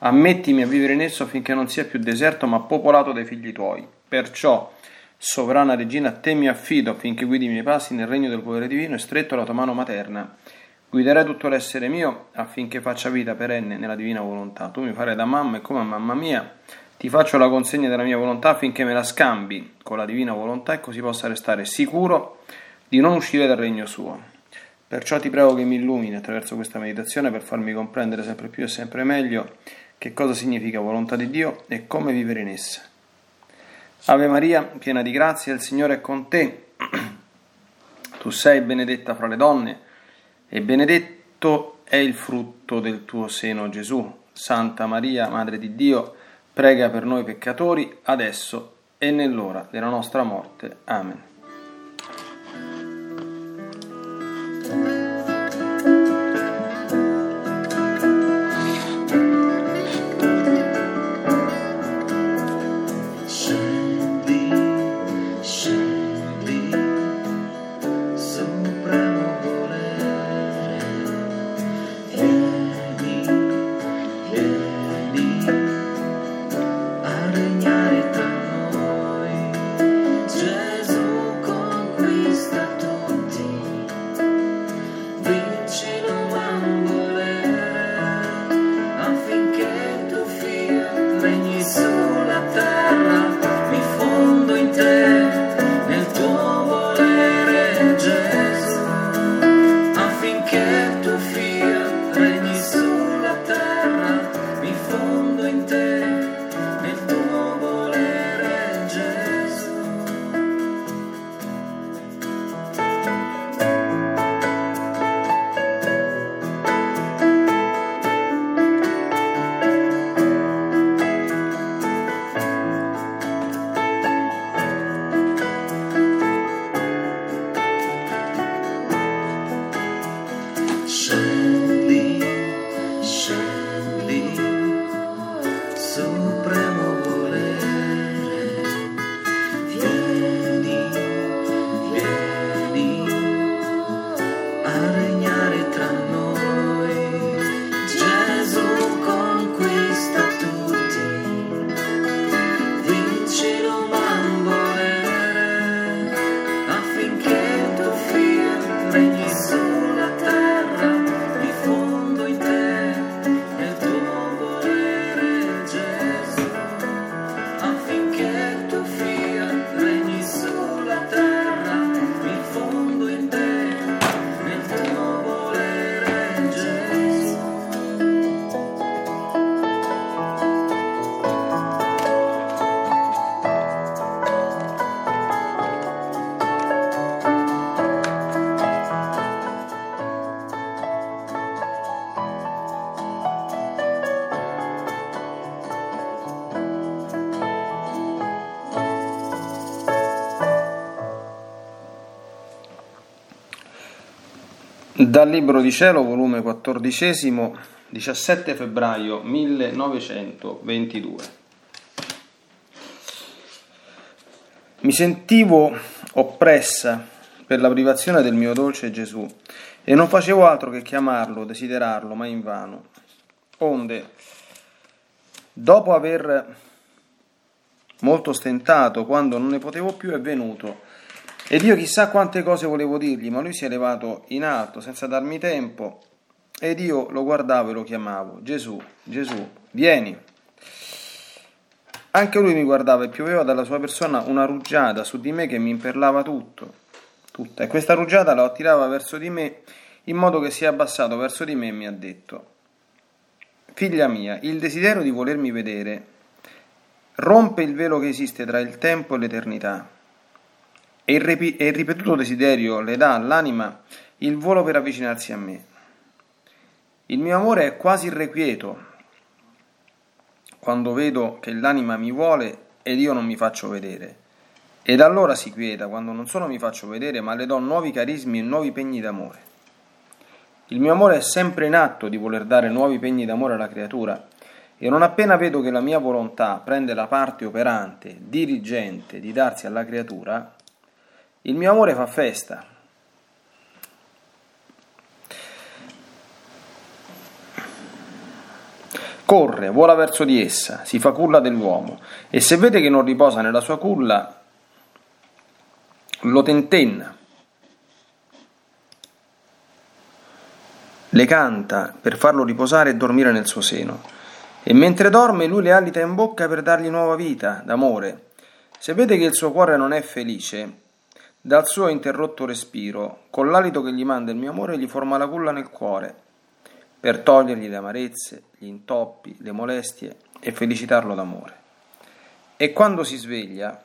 ammettimi a vivere in esso affinché non sia più deserto ma popolato dai figli tuoi. Perciò, sovrana regina, a te mi affido affinché guidi i miei passi nel regno del potere divino e stretto la tua mano materna. Guiderai tutto l'essere mio affinché faccia vita perenne nella divina volontà. Tu mi farai da mamma e come a mamma mia ti faccio la consegna della mia volontà affinché me la scambi con la divina volontà e così possa restare sicuro di non uscire dal regno suo. Perciò ti prego che mi illumini attraverso questa meditazione per farmi comprendere sempre più e sempre meglio che cosa significa volontà di Dio e come vivere in essa. Ave Maria, piena di grazia, il Signore è con te. Tu sei benedetta fra le donne e benedetto è il frutto del tuo seno Gesù. Santa Maria, Madre di Dio, prega per noi peccatori, adesso e nell'ora della nostra morte. Amen. Dal Libro di Cielo, volume 14, 17 febbraio 1922. Mi sentivo oppressa per la privazione del mio dolce Gesù e non facevo altro che chiamarlo, desiderarlo, ma invano. Onde, dopo aver molto stentato, quando non ne potevo più, è venuto ed io chissà quante cose volevo dirgli, ma lui si è levato in alto senza darmi tempo ed io lo guardavo e lo chiamavo. Gesù, Gesù, vieni. Anche lui mi guardava e pioveva dalla sua persona una rugiada su di me che mi imperlava tutto, tutta. E questa rugiada la attirava verso di me in modo che si è abbassato verso di me e mi ha detto, Figlia mia, il desiderio di volermi vedere rompe il velo che esiste tra il tempo e l'eternità e il, repi- e il ripetuto desiderio le dà all'anima il volo per avvicinarsi a me. Il mio amore è quasi irrequieto, quando vedo che l'anima mi vuole ed io non mi faccio vedere. Ed allora si quieta quando non solo mi faccio vedere, ma le do nuovi carismi e nuovi pegni d'amore. Il mio amore è sempre in atto di voler dare nuovi pegni d'amore alla creatura, e non appena vedo che la mia volontà prende la parte operante, dirigente di darsi alla creatura, il mio amore fa festa. Corre, vola verso di essa, si fa culla dell'uomo, e se vede che non riposa nella sua culla, lo tentenna, le canta per farlo riposare e dormire nel suo seno e mentre dorme lui le alita in bocca per dargli nuova vita, d'amore. Se vede che il suo cuore non è felice, dal suo interrotto respiro, con l'alito che gli manda il mio amore, gli forma la culla nel cuore, per togliergli le amarezze, gli intoppi, le molestie e felicitarlo d'amore. E quando si sveglia,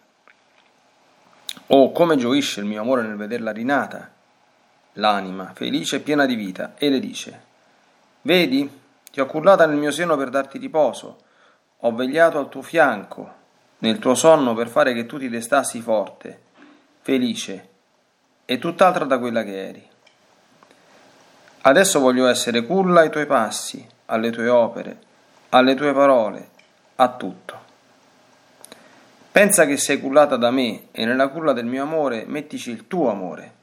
oh come gioisce il mio amore nel vederla rinata, l'anima, felice e piena di vita, e le dice, vedi, ti ho cullata nel mio seno per darti riposo, ho vegliato al tuo fianco, nel tuo sonno per fare che tu ti destassi forte, felice e tutt'altra da quella che eri. Adesso voglio essere culla ai tuoi passi, alle tue opere, alle tue parole, a tutto. Pensa che sei cullata da me e nella culla del mio amore mettici il tuo amore,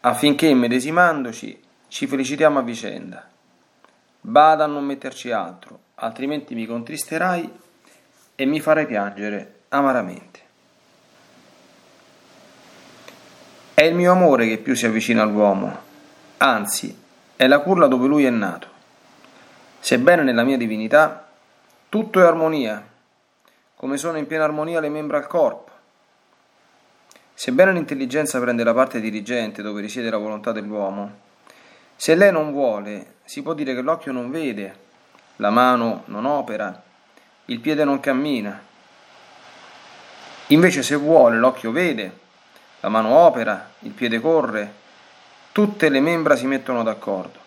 affinché medesimandoci ci felicitiamo a vicenda. Bada a non metterci altro, altrimenti mi contristerai e mi farai piangere amaramente. È il mio amore che più si avvicina all'uomo, anzi, è la culla dove lui è nato. Sebbene nella mia divinità tutto è armonia, come sono in piena armonia le membra al corpo. Sebbene l'intelligenza prende la parte dirigente dove risiede la volontà dell'uomo, se lei non vuole, si può dire che l'occhio non vede, la mano non opera, il piede non cammina. Invece se vuole, l'occhio vede, la mano opera, il piede corre, tutte le membra si mettono d'accordo.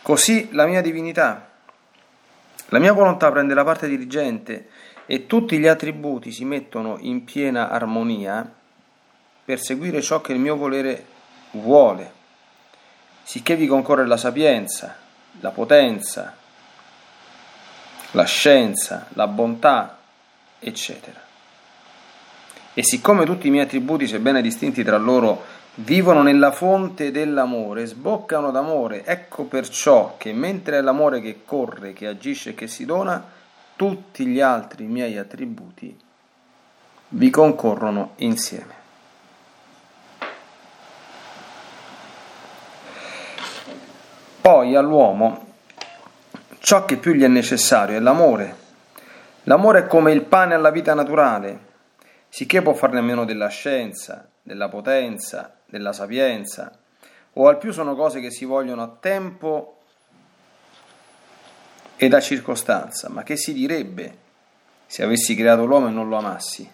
Così la mia divinità, la mia volontà prende la parte dirigente e tutti gli attributi si mettono in piena armonia per seguire ciò che il mio volere vuole sicché vi concorre la sapienza, la potenza, la scienza, la bontà, eccetera. E siccome tutti i miei attributi, sebbene distinti tra loro, vivono nella fonte dell'amore, sboccano d'amore, ecco perciò che mentre è l'amore che corre, che agisce e che si dona, tutti gli altri miei attributi vi concorrono insieme. Poi all'uomo ciò che più gli è necessario è l'amore. L'amore è come il pane alla vita naturale, sicché può farne a meno della scienza, della potenza, della sapienza, o al più sono cose che si vogliono a tempo e da circostanza, ma che si direbbe se avessi creato l'uomo e non lo amassi?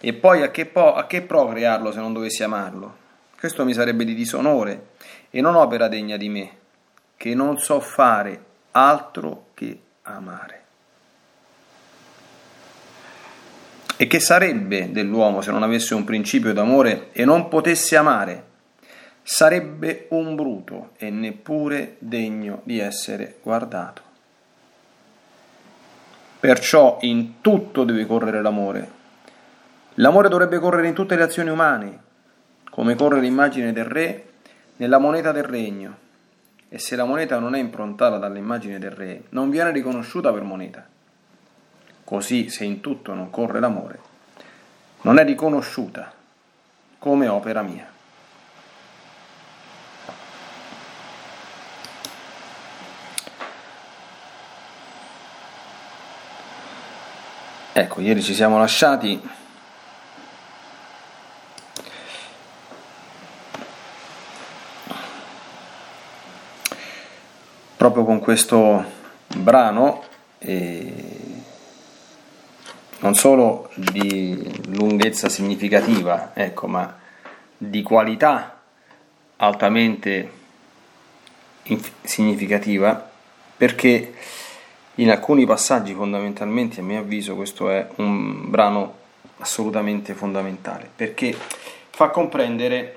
E poi a che, po- a che pro crearlo se non dovessi amarlo? Questo mi sarebbe di disonore e non opera degna di me che non so fare altro che amare. E che sarebbe dell'uomo se non avesse un principio d'amore e non potesse amare? Sarebbe un bruto e neppure degno di essere guardato. Perciò in tutto deve correre l'amore. L'amore dovrebbe correre in tutte le azioni umane, come corre l'immagine del re nella moneta del regno e se la moneta non è improntata dall'immagine del re, non viene riconosciuta per moneta. Così, se in tutto non corre l'amore, non è riconosciuta come opera mia. Ecco, ieri ci siamo lasciati proprio con questo brano, eh, non solo di lunghezza significativa, ecco, ma di qualità altamente significativa, perché in alcuni passaggi fondamentalmente, a mio avviso, questo è un brano assolutamente fondamentale, perché fa comprendere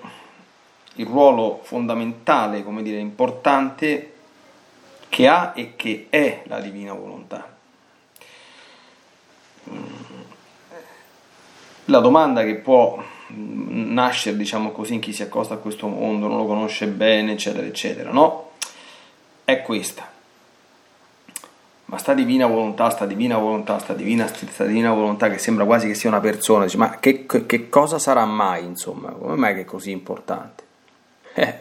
il ruolo fondamentale, come dire, importante che ha e che è la divina volontà. La domanda che può nascere, diciamo così, in chi si accosta a questo mondo, non lo conosce bene, eccetera, eccetera, no? È questa. Ma sta divina volontà, sta divina volontà, sta divina, sta divina volontà che sembra quasi che sia una persona, dice, ma che, che cosa sarà mai, insomma? Come mai che è così importante? Eh.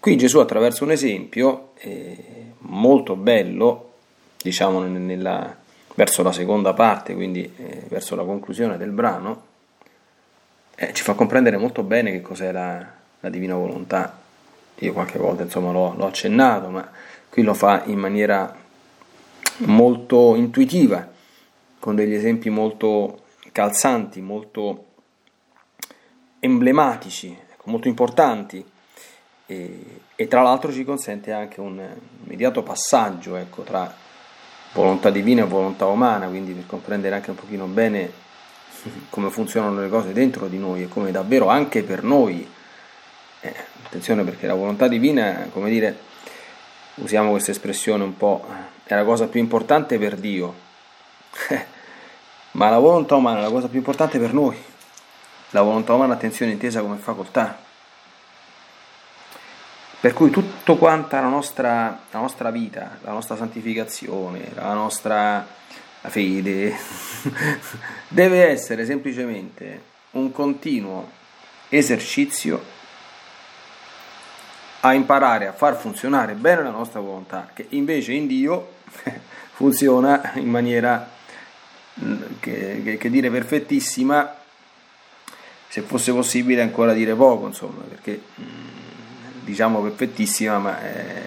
Qui Gesù attraverso un esempio eh, molto bello, diciamo nella, verso la seconda parte, quindi eh, verso la conclusione del brano, eh, ci fa comprendere molto bene che cos'è la, la divina volontà. Io qualche volta insomma l'ho, l'ho accennato, ma qui lo fa in maniera molto intuitiva, con degli esempi molto calzanti, molto emblematici, ecco, molto importanti e, e, tra l'altro ci consente anche un immediato passaggio ecco, tra volontà divina e volontà umana, quindi per comprendere anche un pochino bene come funzionano le cose dentro di noi e come davvero anche per noi, eh, attenzione perché la volontà divina, come dire, usiamo questa espressione un po', è la cosa più importante per Dio, ma la volontà umana è la cosa più importante per noi, la volontà umana, attenzione, intesa come facoltà. Per cui tutto quanta la nostra, la nostra vita, la nostra santificazione, la nostra fede, deve essere semplicemente un continuo esercizio a imparare a far funzionare bene la nostra volontà, che invece in Dio funziona in maniera mm, che, che, che, dire perfettissima, se fosse possibile ancora dire poco, insomma, perché mm, diciamo perfettissima, ma è,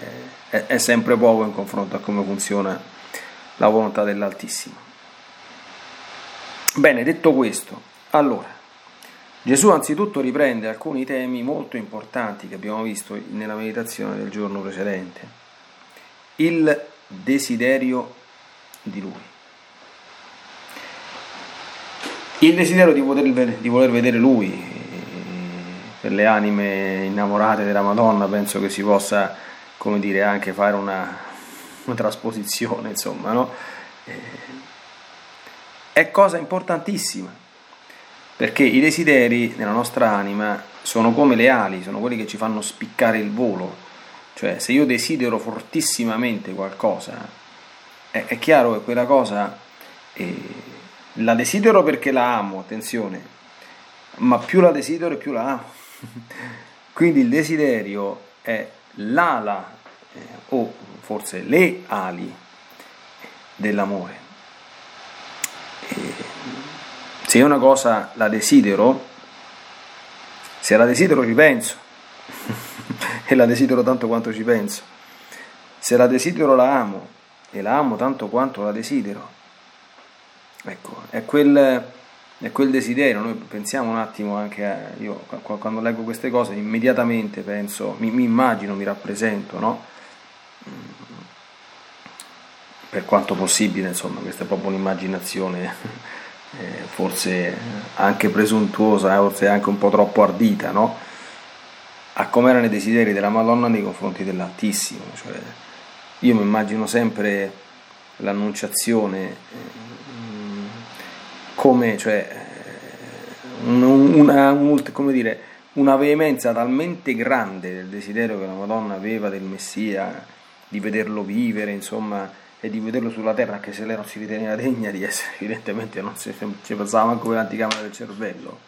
è, è sempre poco in confronto a come funziona la volontà dell'Altissimo. Bene, detto questo, allora, Gesù anzitutto riprende alcuni temi molto importanti che abbiamo visto nella meditazione del giorno precedente. Il desiderio di Lui. Il desiderio di, poter, di voler vedere Lui, per le anime innamorate della Madonna, penso che si possa, come dire, anche fare una, una trasposizione, insomma, no? Eh, è cosa importantissima, perché i desideri nella nostra anima sono come le ali, sono quelli che ci fanno spiccare il volo, cioè se io desidero fortissimamente qualcosa, è, è chiaro che quella cosa eh, la desidero perché la amo, attenzione, ma più la desidero e più la amo. Quindi il desiderio è l'ala eh, o forse le ali dell'amore. E se una cosa la desidero, se la desidero ci penso, e la desidero tanto quanto ci penso. Se la desidero la amo, e la amo tanto quanto la desidero. Ecco, è quel, è quel desiderio, noi pensiamo un attimo anche a, io quando leggo queste cose immediatamente penso, mi, mi immagino, mi rappresento, no? per quanto possibile, insomma, questa è proprio un'immaginazione eh, forse anche presuntuosa, eh, forse anche un po' troppo ardita, no? A come erano i desideri della Madonna nei confronti dell'Altissimo, cioè, io mi immagino sempre l'annunciazione eh, come, cioè, una, una, come dire, una veemenza talmente grande del desiderio che la Madonna aveva del Messia, di vederlo vivere, insomma, e di vederlo sulla terra, anche se lei non si riteneva degna di essere, evidentemente non si, ci pensava manco per l'anticamera del cervello,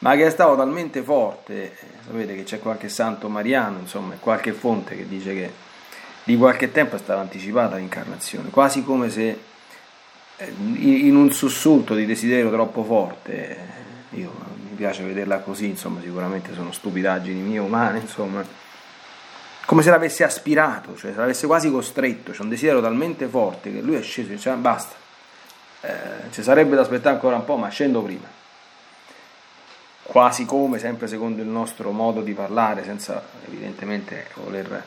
ma che è stato talmente forte, sapete che c'è qualche santo mariano, insomma, qualche fonte che dice che di qualche tempo è stata anticipata l'incarnazione, quasi come se in un sussulto di desiderio troppo forte, eh, io mi piace vederla così, insomma, sicuramente sono stupidaggini mie umane, insomma, come se l'avesse aspirato, cioè se l'avesse quasi costretto, c'è un desiderio talmente forte che lui è sceso e dice basta, eh, ci sarebbe da aspettare ancora un po', ma scendo prima. Quasi come, sempre secondo il nostro modo di parlare, senza evidentemente voler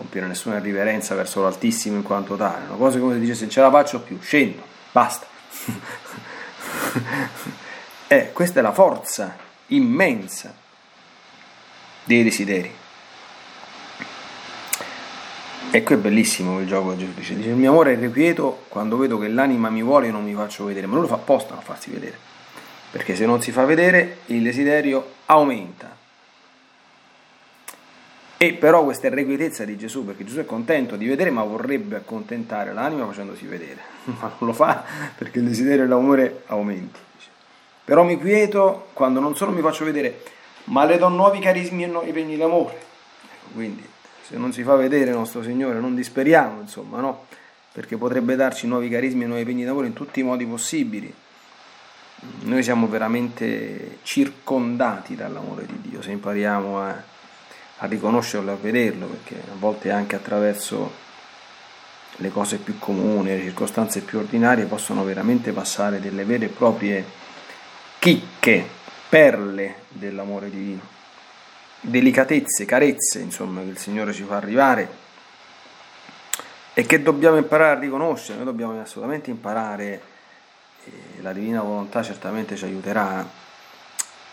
compiere nessuna riverenza verso l'Altissimo in quanto tale, una cosa come se dice se ce la faccio più, scendo, basta. eh, questa è la forza immensa dei desideri. E qui è bellissimo il gioco Gesù dice, dice il mio amore è irrequieto quando vedo che l'anima mi vuole io non mi faccio vedere, ma lui lo fa apposta a non farsi vedere, perché se non si fa vedere il desiderio aumenta. E però questa irrequietezza di Gesù, perché Gesù è contento di vedere, ma vorrebbe accontentare l'anima facendosi vedere, ma non lo fa perché il desiderio e l'amore aumenti. Però mi quieto quando non solo mi faccio vedere, ma le do nuovi carismi e nuovi pegni d'amore. Ecco, quindi se non si fa vedere nostro Signore non disperiamo, insomma, no? Perché potrebbe darci nuovi carismi e nuovi pegni d'amore in tutti i modi possibili. Noi siamo veramente circondati dall'amore di Dio, se impariamo a, a riconoscerlo a vederlo, perché a volte anche attraverso le cose più comuni, le circostanze più ordinarie possono veramente passare delle vere e proprie chicche, perle dell'amore divino. Delicatezze, carezze, insomma, che il Signore ci fa arrivare e che dobbiamo imparare a riconoscere, noi dobbiamo assolutamente imparare, e la divina volontà certamente ci aiuterà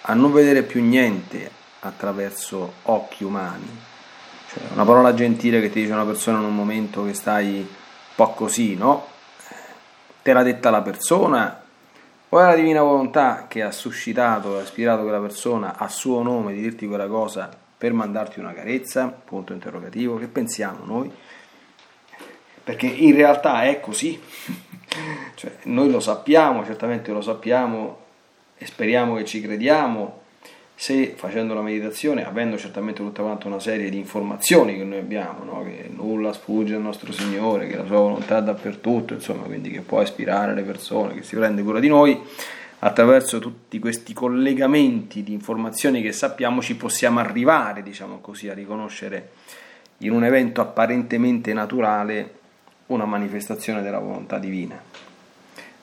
a non vedere più niente attraverso occhi umani. Cioè, una parola gentile che ti dice una persona in un momento che stai un po' così, no? Te l'ha detta la persona, o è la divina volontà che ha suscitato, ha ispirato quella persona a suo nome di dirti quella cosa per mandarti una carezza? Punto interrogativo. Che pensiamo noi? Perché in realtà è così. cioè, noi lo sappiamo, certamente lo sappiamo e speriamo che ci crediamo, se facendo la meditazione, avendo certamente tutta quanta una serie di informazioni che noi abbiamo, no? che nulla sfugge al nostro Signore, che la sua volontà è dappertutto, insomma, quindi che può ispirare le persone, che si prende cura di noi, attraverso tutti questi collegamenti di informazioni che sappiamo ci possiamo arrivare, diciamo così, a riconoscere in un evento apparentemente naturale una manifestazione della volontà divina.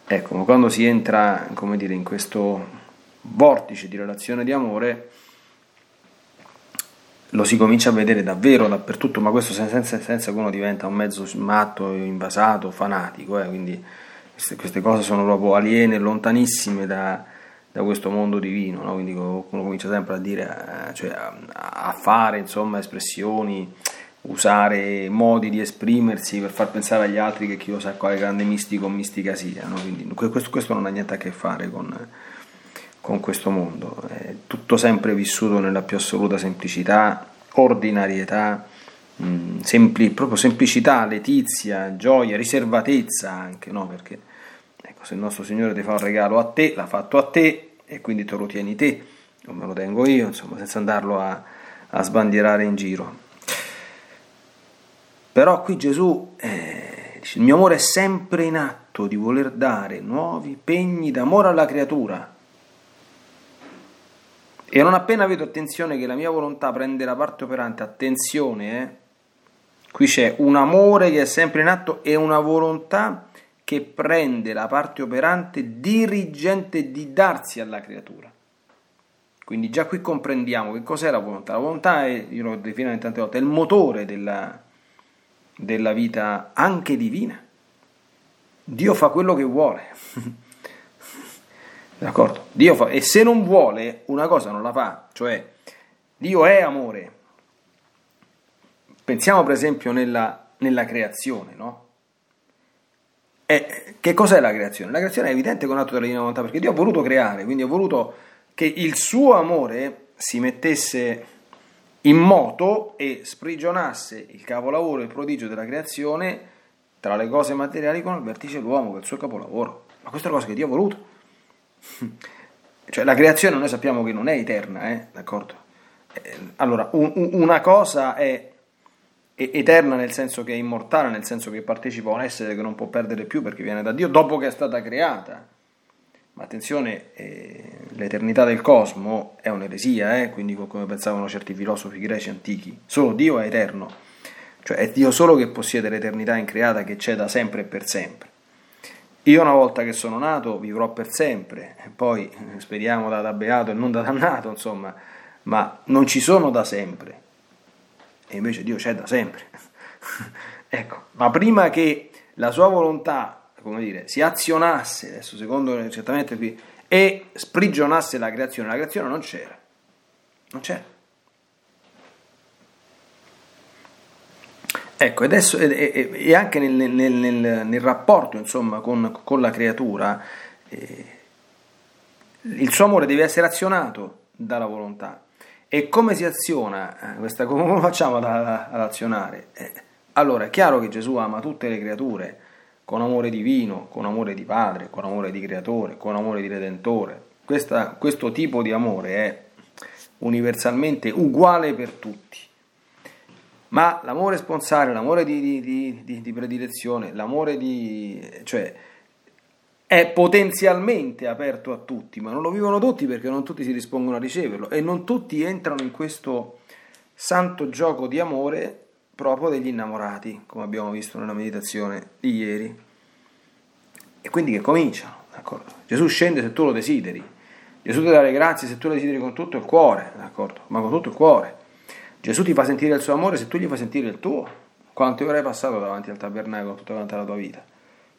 Ecco, ma quando si entra, come dire, in questo vortice di relazione di amore lo si comincia a vedere davvero dappertutto, ma questo senza, senza che uno diventa un mezzo matto, invasato, fanatico, eh? quindi queste, queste, cose sono proprio aliene, lontanissime da, da questo mondo divino, no? quindi uno comincia sempre a dire, eh, cioè a, a, fare insomma espressioni, usare modi di esprimersi per far pensare agli altri che chi lo sa quale grande mistico o mistica sia, no? quindi questo, questo non ha niente a che fare con con questo mondo, è tutto sempre vissuto nella più assoluta semplicità, ordinarietà, mh, mm, sempli, proprio semplicità, letizia, gioia, riservatezza anche, no? Perché ecco, se il nostro Signore ti fa un regalo a te, l'ha fatto a te e quindi te lo tieni te, non me lo tengo io, insomma, senza andarlo a, a sbandierare in giro. Però qui Gesù eh, dice, il mio amore è sempre in atto di voler dare nuovi pegni d'amore alla creatura e non appena vedo attenzione che la mia volontà prende la parte operante, attenzione, eh, qui c'è un amore che è sempre in atto e una volontà che prende la parte operante dirigente di darsi alla creatura. Quindi già qui comprendiamo che cos'è la volontà. La volontà è, io l'ho definito tante volte, è il motore della, della vita anche divina. Dio fa quello che vuole. D'accordo? Dio fa, e se non vuole una cosa non la fa, cioè Dio è amore. Pensiamo per esempio nella, nella creazione, no? E che cos'è la creazione? La creazione è evidente con atto della divina volontà, perché Dio ha voluto creare, quindi ha voluto che il suo amore si mettesse in moto e sprigionasse il capolavoro e il prodigio della creazione tra le cose materiali con il vertice l'uomo, che è il suo capolavoro. Ma questa è una cosa che Dio ha voluto. Cioè la creazione noi sappiamo che non è eterna, eh? d'accordo? Eh, allora, un, una cosa è, eterna nel senso che è immortale, nel senso che partecipa a un essere che non può perdere più perché viene da Dio dopo che è stata creata. Ma attenzione, eh, l'eternità del cosmo è un'eresia, eh? quindi come pensavano certi filosofi greci antichi. Solo Dio è eterno, cioè è Dio solo che possiede l'eternità increata che c'è da sempre e per sempre. Io una volta che sono nato vivrò per sempre, poi eh, speriamo da, da beato e non da dannato, insomma, ma non ci sono da sempre. E invece Dio c'è da sempre. ecco, ma prima che la sua volontà, come dire, si azionasse, adesso secondo certamente qui, e sprigionasse la creazione, la creazione non c'era. Non c'era. Ecco, e, e, anche nel, nel, nel, nel rapporto insomma, con, con, la creatura, eh, il suo amore deve essere azionato dalla volontà. E come si aziona? Eh, questa, come facciamo ad, ad azionare? Eh, allora, è chiaro che Gesù ama tutte le creature con amore divino, con amore di padre, con amore di creatore, con amore di redentore. Questa, questo tipo di amore è universalmente uguale per tutti. Ma l'amore sponsale, l'amore di, di, di, di predilezione, l'amore di... cioè è potenzialmente aperto a tutti, ma non lo vivono tutti perché non tutti si dispongono a riceverlo e non tutti entrano in questo santo gioco di amore proprio degli innamorati, come abbiamo visto nella meditazione di ieri. E quindi che cominciano, d'accordo? Gesù scende se tu lo desideri, Gesù ti dà le grazie se tu lo desideri con tutto il cuore, d'accordo? Ma con tutto il cuore. Gesù ti fa sentire il suo amore se tu gli fai sentire il tuo. Quante ore hai passato davanti al tabernacolo tutta quanta la tua vita?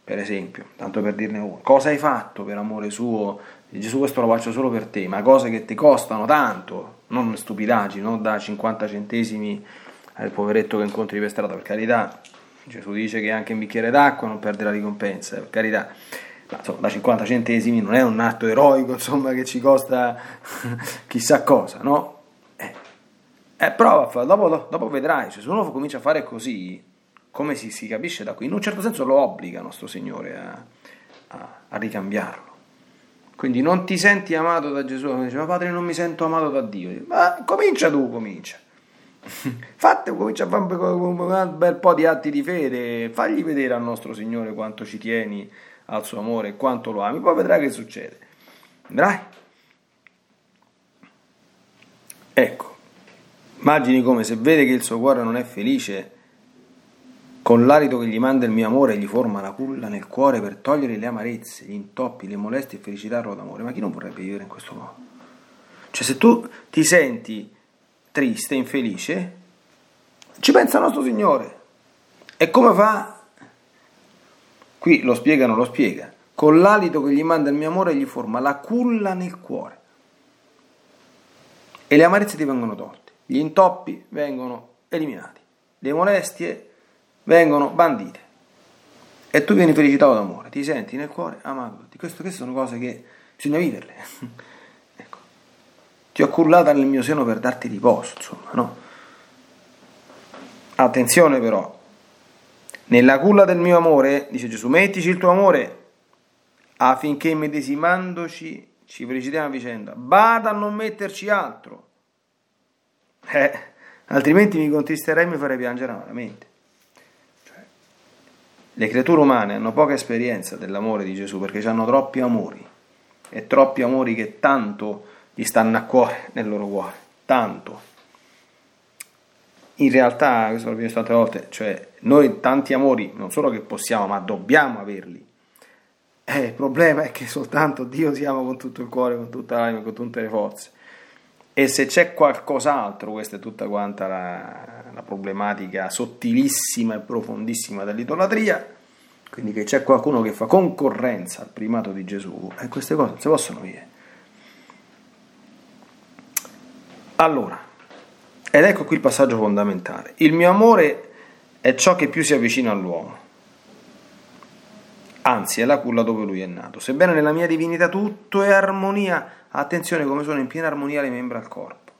Per esempio, tanto per dirne uno. Cosa hai fatto per amore suo? Gesù questo lo faccio solo per te, ma cose che ti costano tanto, non stupidaggini, non da 50 centesimi al poveretto che incontri per strada, per carità. Gesù dice che anche un bicchiere d'acqua non perde la ricompensa, per carità. Ma insomma, da 50 centesimi non è un atto eroico, insomma, che ci costa chissà cosa, no? Eh, prova dopo, dopo vedrai, cioè, se uno comincia a fare così, come si, si, capisce da qui, in un certo senso lo obbliga nostro Signore a, a, a ricambiarlo. Quindi non ti senti amato da Gesù, dice, ma padre non mi sento amato da Dio. Ma comincia tu, comincia. Fate, comincia a fare un bel po' di atti di fede, fagli vedere al nostro Signore quanto ci tieni al suo amore quanto lo ami, poi vedrai che succede. Vedrai? Ecco, immagini come se vede che il suo cuore non è felice, con l'alito che gli manda il mio amore gli forma la culla nel cuore per togliere le amarezze, gli intoppi, le molestie e felicitarlo d'amore. Ma chi non vorrebbe vivere in questo modo? Cioè se tu ti senti triste, infelice, ci pensa il nostro Signore. E come fa? Qui lo spiega, non lo spiega. Con l'alito che gli manda il mio amore gli forma la culla nel cuore. E le amarezze ti vengono tolte, gli intoppi vengono eliminati, le molestie vengono bandite. E tu vieni felicitato d'amore, ti senti nel cuore amato. Questo, queste sono cose che bisogna viverle. ti ho cullata nel mio seno per darti riposo, insomma, no? Attenzione però, nella culla del mio amore, dice Gesù, mettici il tuo amore affinché medesimandoci ci felicitiamo a vicenda. Bada a non metterci altro, eh, altrimenti mi contristerei e mi farei piangere amaramente. Cioè, le creature umane hanno poca esperienza dell'amore di Gesù perché hanno troppi amori e troppi amori che tanto gli stanno a cuore nel loro cuore, tanto. In realtà, questo l'ho visto tante volte, cioè noi tanti amori non solo che possiamo, ma dobbiamo averli. Eh, il problema è che soltanto Dio si ama con tutto il cuore, con tutta l'anima, con tutte le forze. E se c'è qualcos'altro, questa è tutta quanta la, la problematica sottilissima e profondissima dell'idolatria, quindi che c'è qualcuno che fa concorrenza al primato di Gesù, e queste cose non si possono vivere. Allora, ed ecco qui il passaggio fondamentale. Il mio amore è ciò che più si avvicina all'uomo. Anzi, è la culla dove lui è nato. Sebbene nella mia divinità tutto è armonia, attenzione come sono in piena armonia le membra al corpo.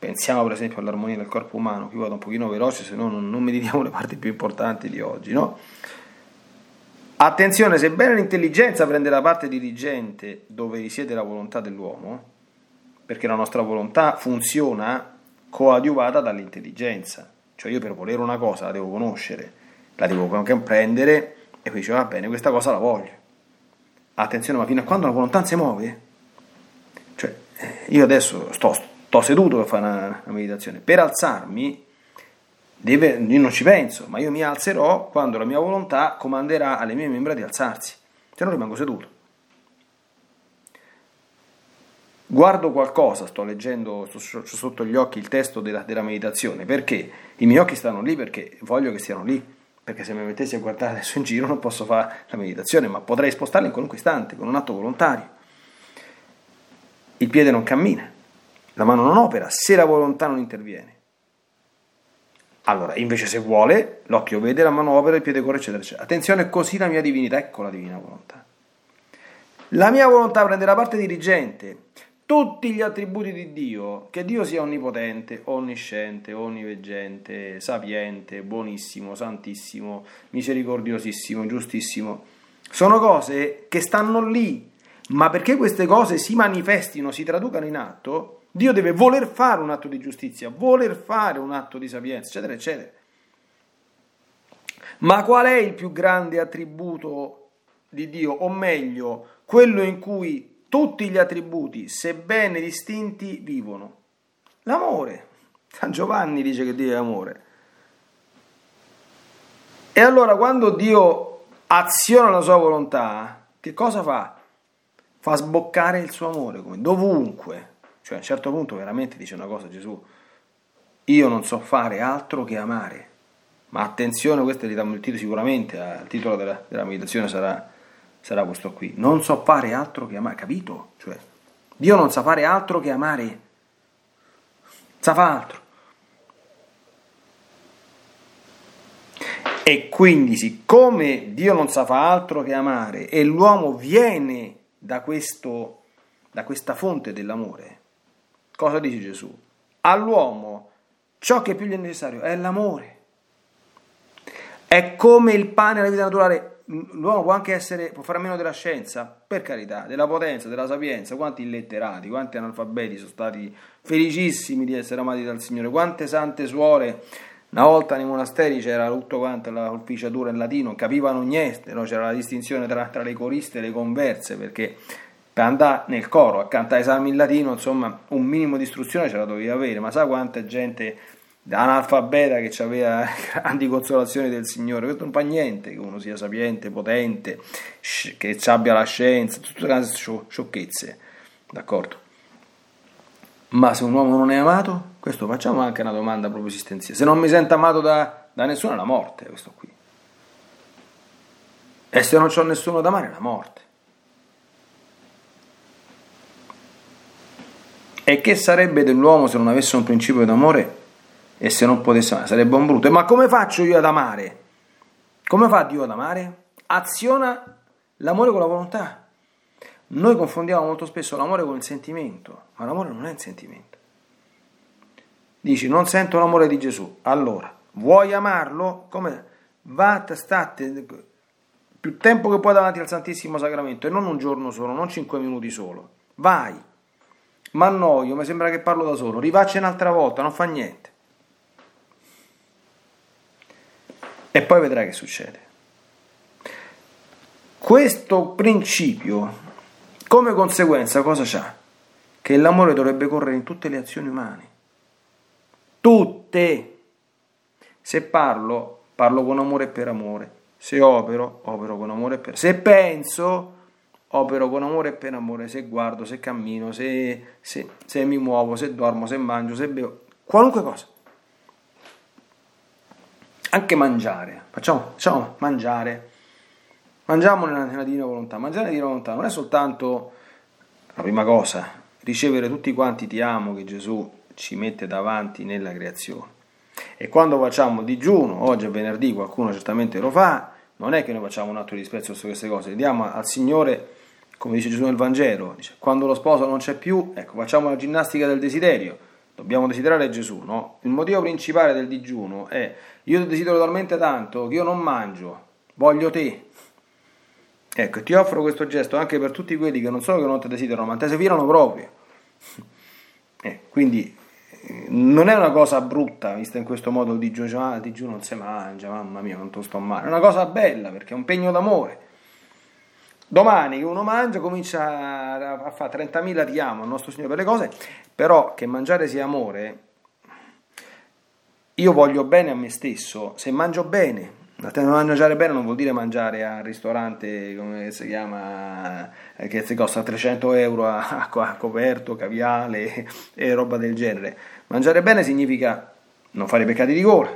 Pensiamo per esempio all'armonia del corpo umano, qui vado un pochino veloce, se no non, non meditiamo le parti più importanti di oggi, no? Attenzione, sebbene l'intelligenza prende la parte dirigente dove risiede la volontà dell'uomo, perché la nostra volontà funziona coadiuvata dall'intelligenza, cioè io per volere una cosa la devo conoscere, la devo comprendere e poi dice va bene, questa cosa la voglio. Attenzione, ma fino a quando la volontà si muove? Cioè, eh, io adesso sto, sto seduto per fare una, una meditazione, per alzarmi deve, io non ci penso, ma io mi alzerò quando la mia volontà comanderà alle mie membra di alzarsi, se no rimango seduto. guardo qualcosa, sto leggendo sto sotto gli occhi il testo della, della, meditazione, perché i miei occhi stanno lì perché voglio che stiano lì, perché se mi mettessi a guardare adesso in giro non posso fare la meditazione, ma potrei spostarla in qualunque istante, con un atto volontario. Il piede non cammina, la mano non opera, se la volontà non interviene. Allora, invece se vuole, l'occhio vede, la mano opera, il piede corre, eccetera, eccetera. Attenzione, così la mia divinità, ecco la divina volontà. La mia volontà prende la parte dirigente, tutti gli attributi di Dio, che Dio sia onnipotente, onnisciente, onniveggente, sapiente, buonissimo, santissimo, misericordiosissimo, giustissimo, sono cose che stanno lì, ma perché queste cose si manifestino, si traducano in atto, Dio deve voler fare un atto di giustizia, voler fare un atto di sapienza, eccetera, eccetera. Ma qual è il più grande attributo di Dio, o meglio, quello in cui tutti gli attributi, sebbene distinti, vivono. L'amore. San Giovanni dice che Dio è amore. E allora quando Dio aziona la sua volontà, che cosa fa? Fa sboccare il suo amore, come dovunque. Cioè a un certo punto veramente dice una cosa Gesù, io non so fare altro che amare. Ma attenzione, questo dà il titolo sicuramente, il titolo della, della meditazione sarà sarà questo qui. Non so fare altro che amare, capito? Cioè, Dio non sa fare altro che amare. Sa fare altro. E quindi, siccome Dio non sa fare altro che amare e l'uomo viene da, questo, da questa fonte dell'amore, cosa dice Gesù? All'uomo ciò che più gli è necessario è l'amore. È come il pane nella vita naturale l'uomo può anche essere, può fare a meno della scienza, per carità, della potenza, della sapienza, quanti illetterati, quanti analfabeti sono stati felicissimi di essere amati dal Signore, quante sante suore, una volta nei monasteri c'era tutto quanto la colficiatura in latino, capivano niente, no? c'era la distinzione tra, tra, le coriste e le converse, perché per andare nel coro a cantare esami in latino, insomma, un minimo di istruzione ce la dovevi avere, ma sa quanta gente analfabeta che aveva grandi consolazioni del Signore, questo non fa niente che uno sia sapiente, potente, che abbia la scienza, tutte queste sciocchezze, d'accordo? Ma se un uomo non è amato, questo facciamo anche una domanda proprio esistenziale. Se non mi sento amato da, da nessuno è la morte, questo qui. E se non ho nessuno da amare è la morte. E che sarebbe dell'uomo se non avesse un principio d'amore e se non potesse amare sarebbe un brutto. Ma come faccio io ad amare? Come fa Dio ad amare? Aziona l'amore con la volontà. Noi confondiamo molto spesso l'amore con il sentimento, ma l'amore non è il sentimento. Dici, non sento l'amore di Gesù. Allora, vuoi amarlo? Come? Va, state più tempo che puoi davanti al Santissimo Sacramento e non un giorno solo, non cinque minuti solo. Vai. Ma annoio, mi sembra che parlo da solo. Rivaccia un'altra volta, non fa niente. E poi vedrai che succede. Questo principio, come conseguenza, cosa c'ha? Che l'amore dovrebbe correre in tutte le azioni umane. Tutte! Se parlo, parlo con amore e per amore. Se opero, opero con amore e per... Se penso, opero con amore e per amore. Se guardo, se cammino, se, se, se mi muovo, se dormo, se mangio, se bevo. Qualunque cosa anche mangiare, facciamo, facciamo mangiare, mangiamo nella, nella divina volontà, mangiare nella divina volontà non è soltanto la prima cosa, ricevere tutti quanti ti amo che Gesù ci mette davanti nella creazione. E quando facciamo digiuno, oggi è venerdì, qualcuno certamente lo fa, non è che noi facciamo un atto di disprezzo su queste cose, diamo al Signore, come dice Gesù nel Vangelo, dice, quando lo sposo non c'è più, ecco, facciamo la ginnastica del desiderio, dobbiamo desiderare Gesù, no? Il motivo principale del digiuno è io ti desidero talmente tanto che io non mangio, voglio te. Ecco, ti offro questo gesto anche per tutti quelli che non solo che non ti desiderano, ma te si firano proprio. Eh, quindi eh, non è una cosa brutta, vista in questo modo il digiuno, ah, il digiuno non si mangia, mamma mia, quanto sto male. È una cosa bella perché è un pegno d'amore. Domani uno mangia comincia a fare 30.000 ti amo al nostro Signore per le cose, però che mangiare sia amore io voglio bene a me stesso se mangio bene, Mangiare bene non vuol dire mangiare al ristorante come si chiama, eh, che si costa 300 euro a, a coperto, caviale e roba del genere. Mangiare bene significa non fare peccati di gola,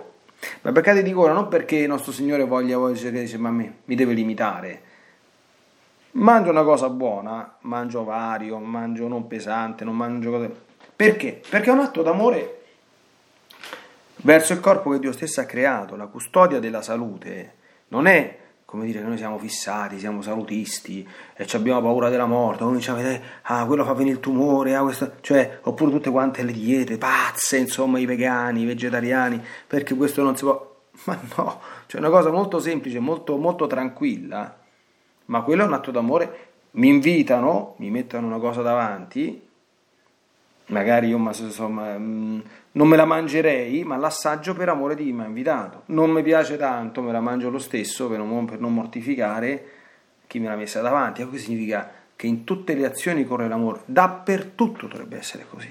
ma peccati di gola non perché il nostro Signore voglia, voglia dice, ma me, mi deve limitare. Mangio una cosa buona, mangio vario, mangio non pesante, non mangio cose... Perché? Perché è un atto d'amore verso il corpo che Dio stesso ha creato, la custodia della salute. Non è come dire che noi siamo fissati, siamo salutisti e abbiamo paura della morte, uno dice, ah, ah, quello fa venire il tumore, ah, questo... cioè, oppure tutte quante le diete pazze, insomma, i vegani, i vegetariani, perché questo non si può... Ma no, cioè una cosa molto semplice, molto, molto tranquilla, ma quello è un atto d'amore. Mi invitano, mi mettono una cosa davanti, magari io insomma, mm, non me la mangerei, ma l'assaggio per amore di chi mi ha invitato. Non mi piace tanto, me la mangio lo stesso per non, per non mortificare chi me l'ha messa davanti. E questo significa che in tutte le azioni corre l'amore, dappertutto dovrebbe essere così.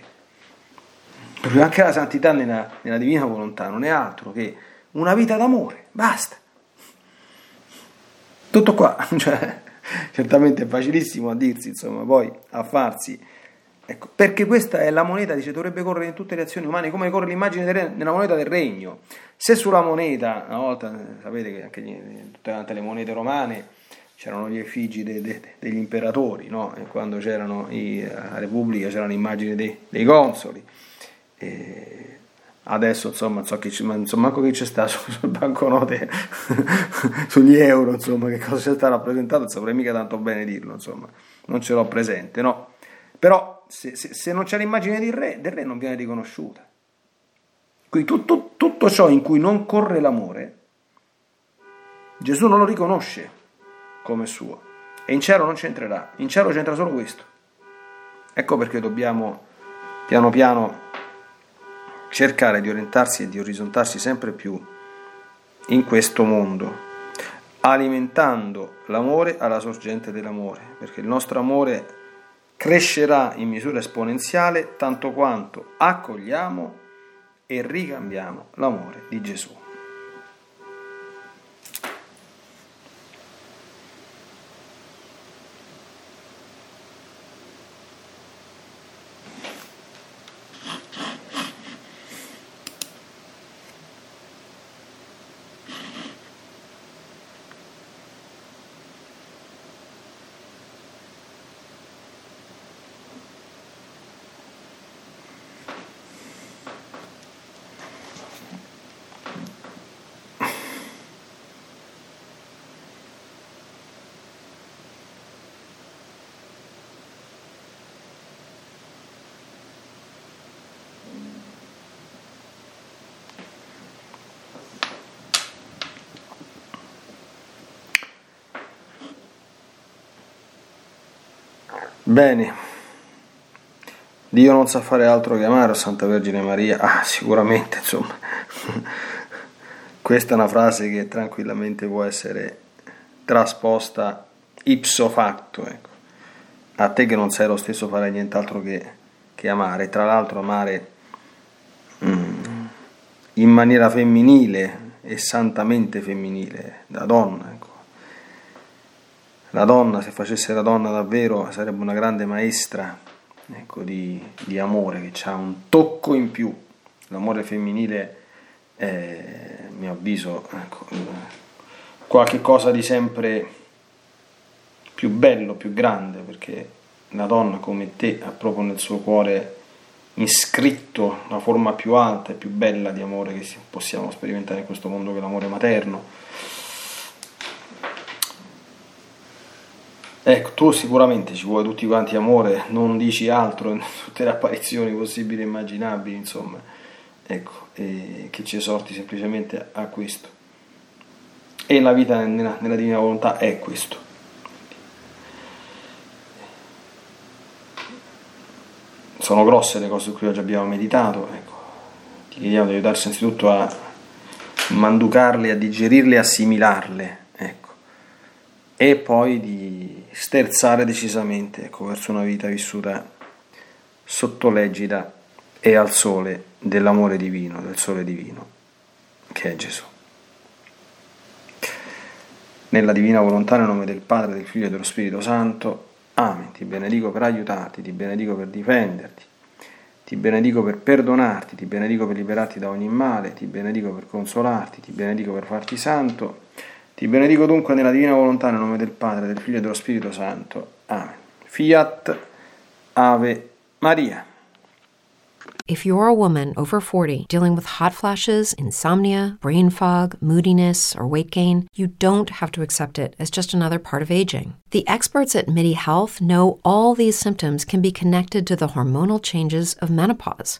Perché anche la santità nella, nella divina volontà non è altro che una vita d'amore, basta. Tutto qua, cioè, certamente è facilissimo a dirsi, insomma, poi a farsi Ecco, perché questa è la moneta, dice, dovrebbe correre in tutte le azioni umane, come corre l'immagine del, nella moneta del regno. Se sulla moneta, una volta, sapete che anche in tutte le monete romane c'erano gli effigi de, de, degli imperatori, no? e quando c'erano i, a Repubblica c'erano immagini dei, dei consoli. E adesso insomma, so che, insomma manco che c'è stato sul banconote, sugli euro, insomma, che cosa c'è stato rappresentato, non saprei mica tanto bene dirlo, insomma, non ce l'ho presente, no? Però se, se, se non c'è l'immagine del re, del re non viene riconosciuta. Quindi tutto, tutto ciò in cui non corre l'amore, Gesù non lo riconosce come suo. E in cielo non c'entrerà, in cielo c'entra solo questo. Ecco perché dobbiamo piano piano cercare di orientarsi e di orizzontarsi sempre più in questo mondo, alimentando l'amore alla sorgente dell'amore, perché il nostro amore crescerà in misura esponenziale tanto quanto accogliamo e ricambiamo l'amore di Gesù. Bene, Dio non sa fare altro che amare Santa Vergine Maria. Ah, sicuramente, insomma, questa è una frase che tranquillamente può essere trasposta ipso facto. Ecco. A te che non sai lo stesso fare nient'altro che, che amare. Tra l'altro amare mm, in maniera femminile e santamente femminile, da donna. Ecco la donna, se facesse la donna davvero, sarebbe una grande maestra ecco, di, di, amore, che ha un tocco in più. L'amore femminile è, a mio avviso, ecco, qualche cosa di sempre più bello, più grande, perché la donna come te ha proprio nel suo cuore iscritto la forma più alta e più bella di amore che possiamo sperimentare in questo mondo che l'amore materno Ecco, tu sicuramente ci vuoi tutti quanti amore, non dici altro in tutte le apparizioni possibili e immaginabili, insomma, ecco, che ci esorti semplicemente a questo. E la vita nella, nella divina volontà è questo. Sono grosse le cose su cui oggi abbiamo meditato, ecco. ti chiediamo di aiutarci innanzitutto a manducarle, a digerirle, assimilarle, ecco, e poi di sterzare decisamente ecco, verso una vita vissuta sotto l'egida e al sole dell'amore divino, del sole divino, che è Gesù. nella divina volontà, nel nome del Padre, del Figlio e dello Spirito Santo. Amen. Ti benedico per aiutarti, ti benedico per difenderti, ti benedico per perdonarti, ti benedico per liberarti da ogni male, ti benedico per consolarti, ti benedico per farti santo. Ti benedico dunque nella divina volontà, nel nome del Padre, del Figlio e dello Spirito Santo. Amen. Fiat Ave Maria. If you're a woman over 40 dealing with hot flashes, insomnia, brain fog, moodiness, or weight gain, you don't have to accept it as just another part of aging. The experts at MIDI Health know all these symptoms can be connected to the hormonal changes of menopause,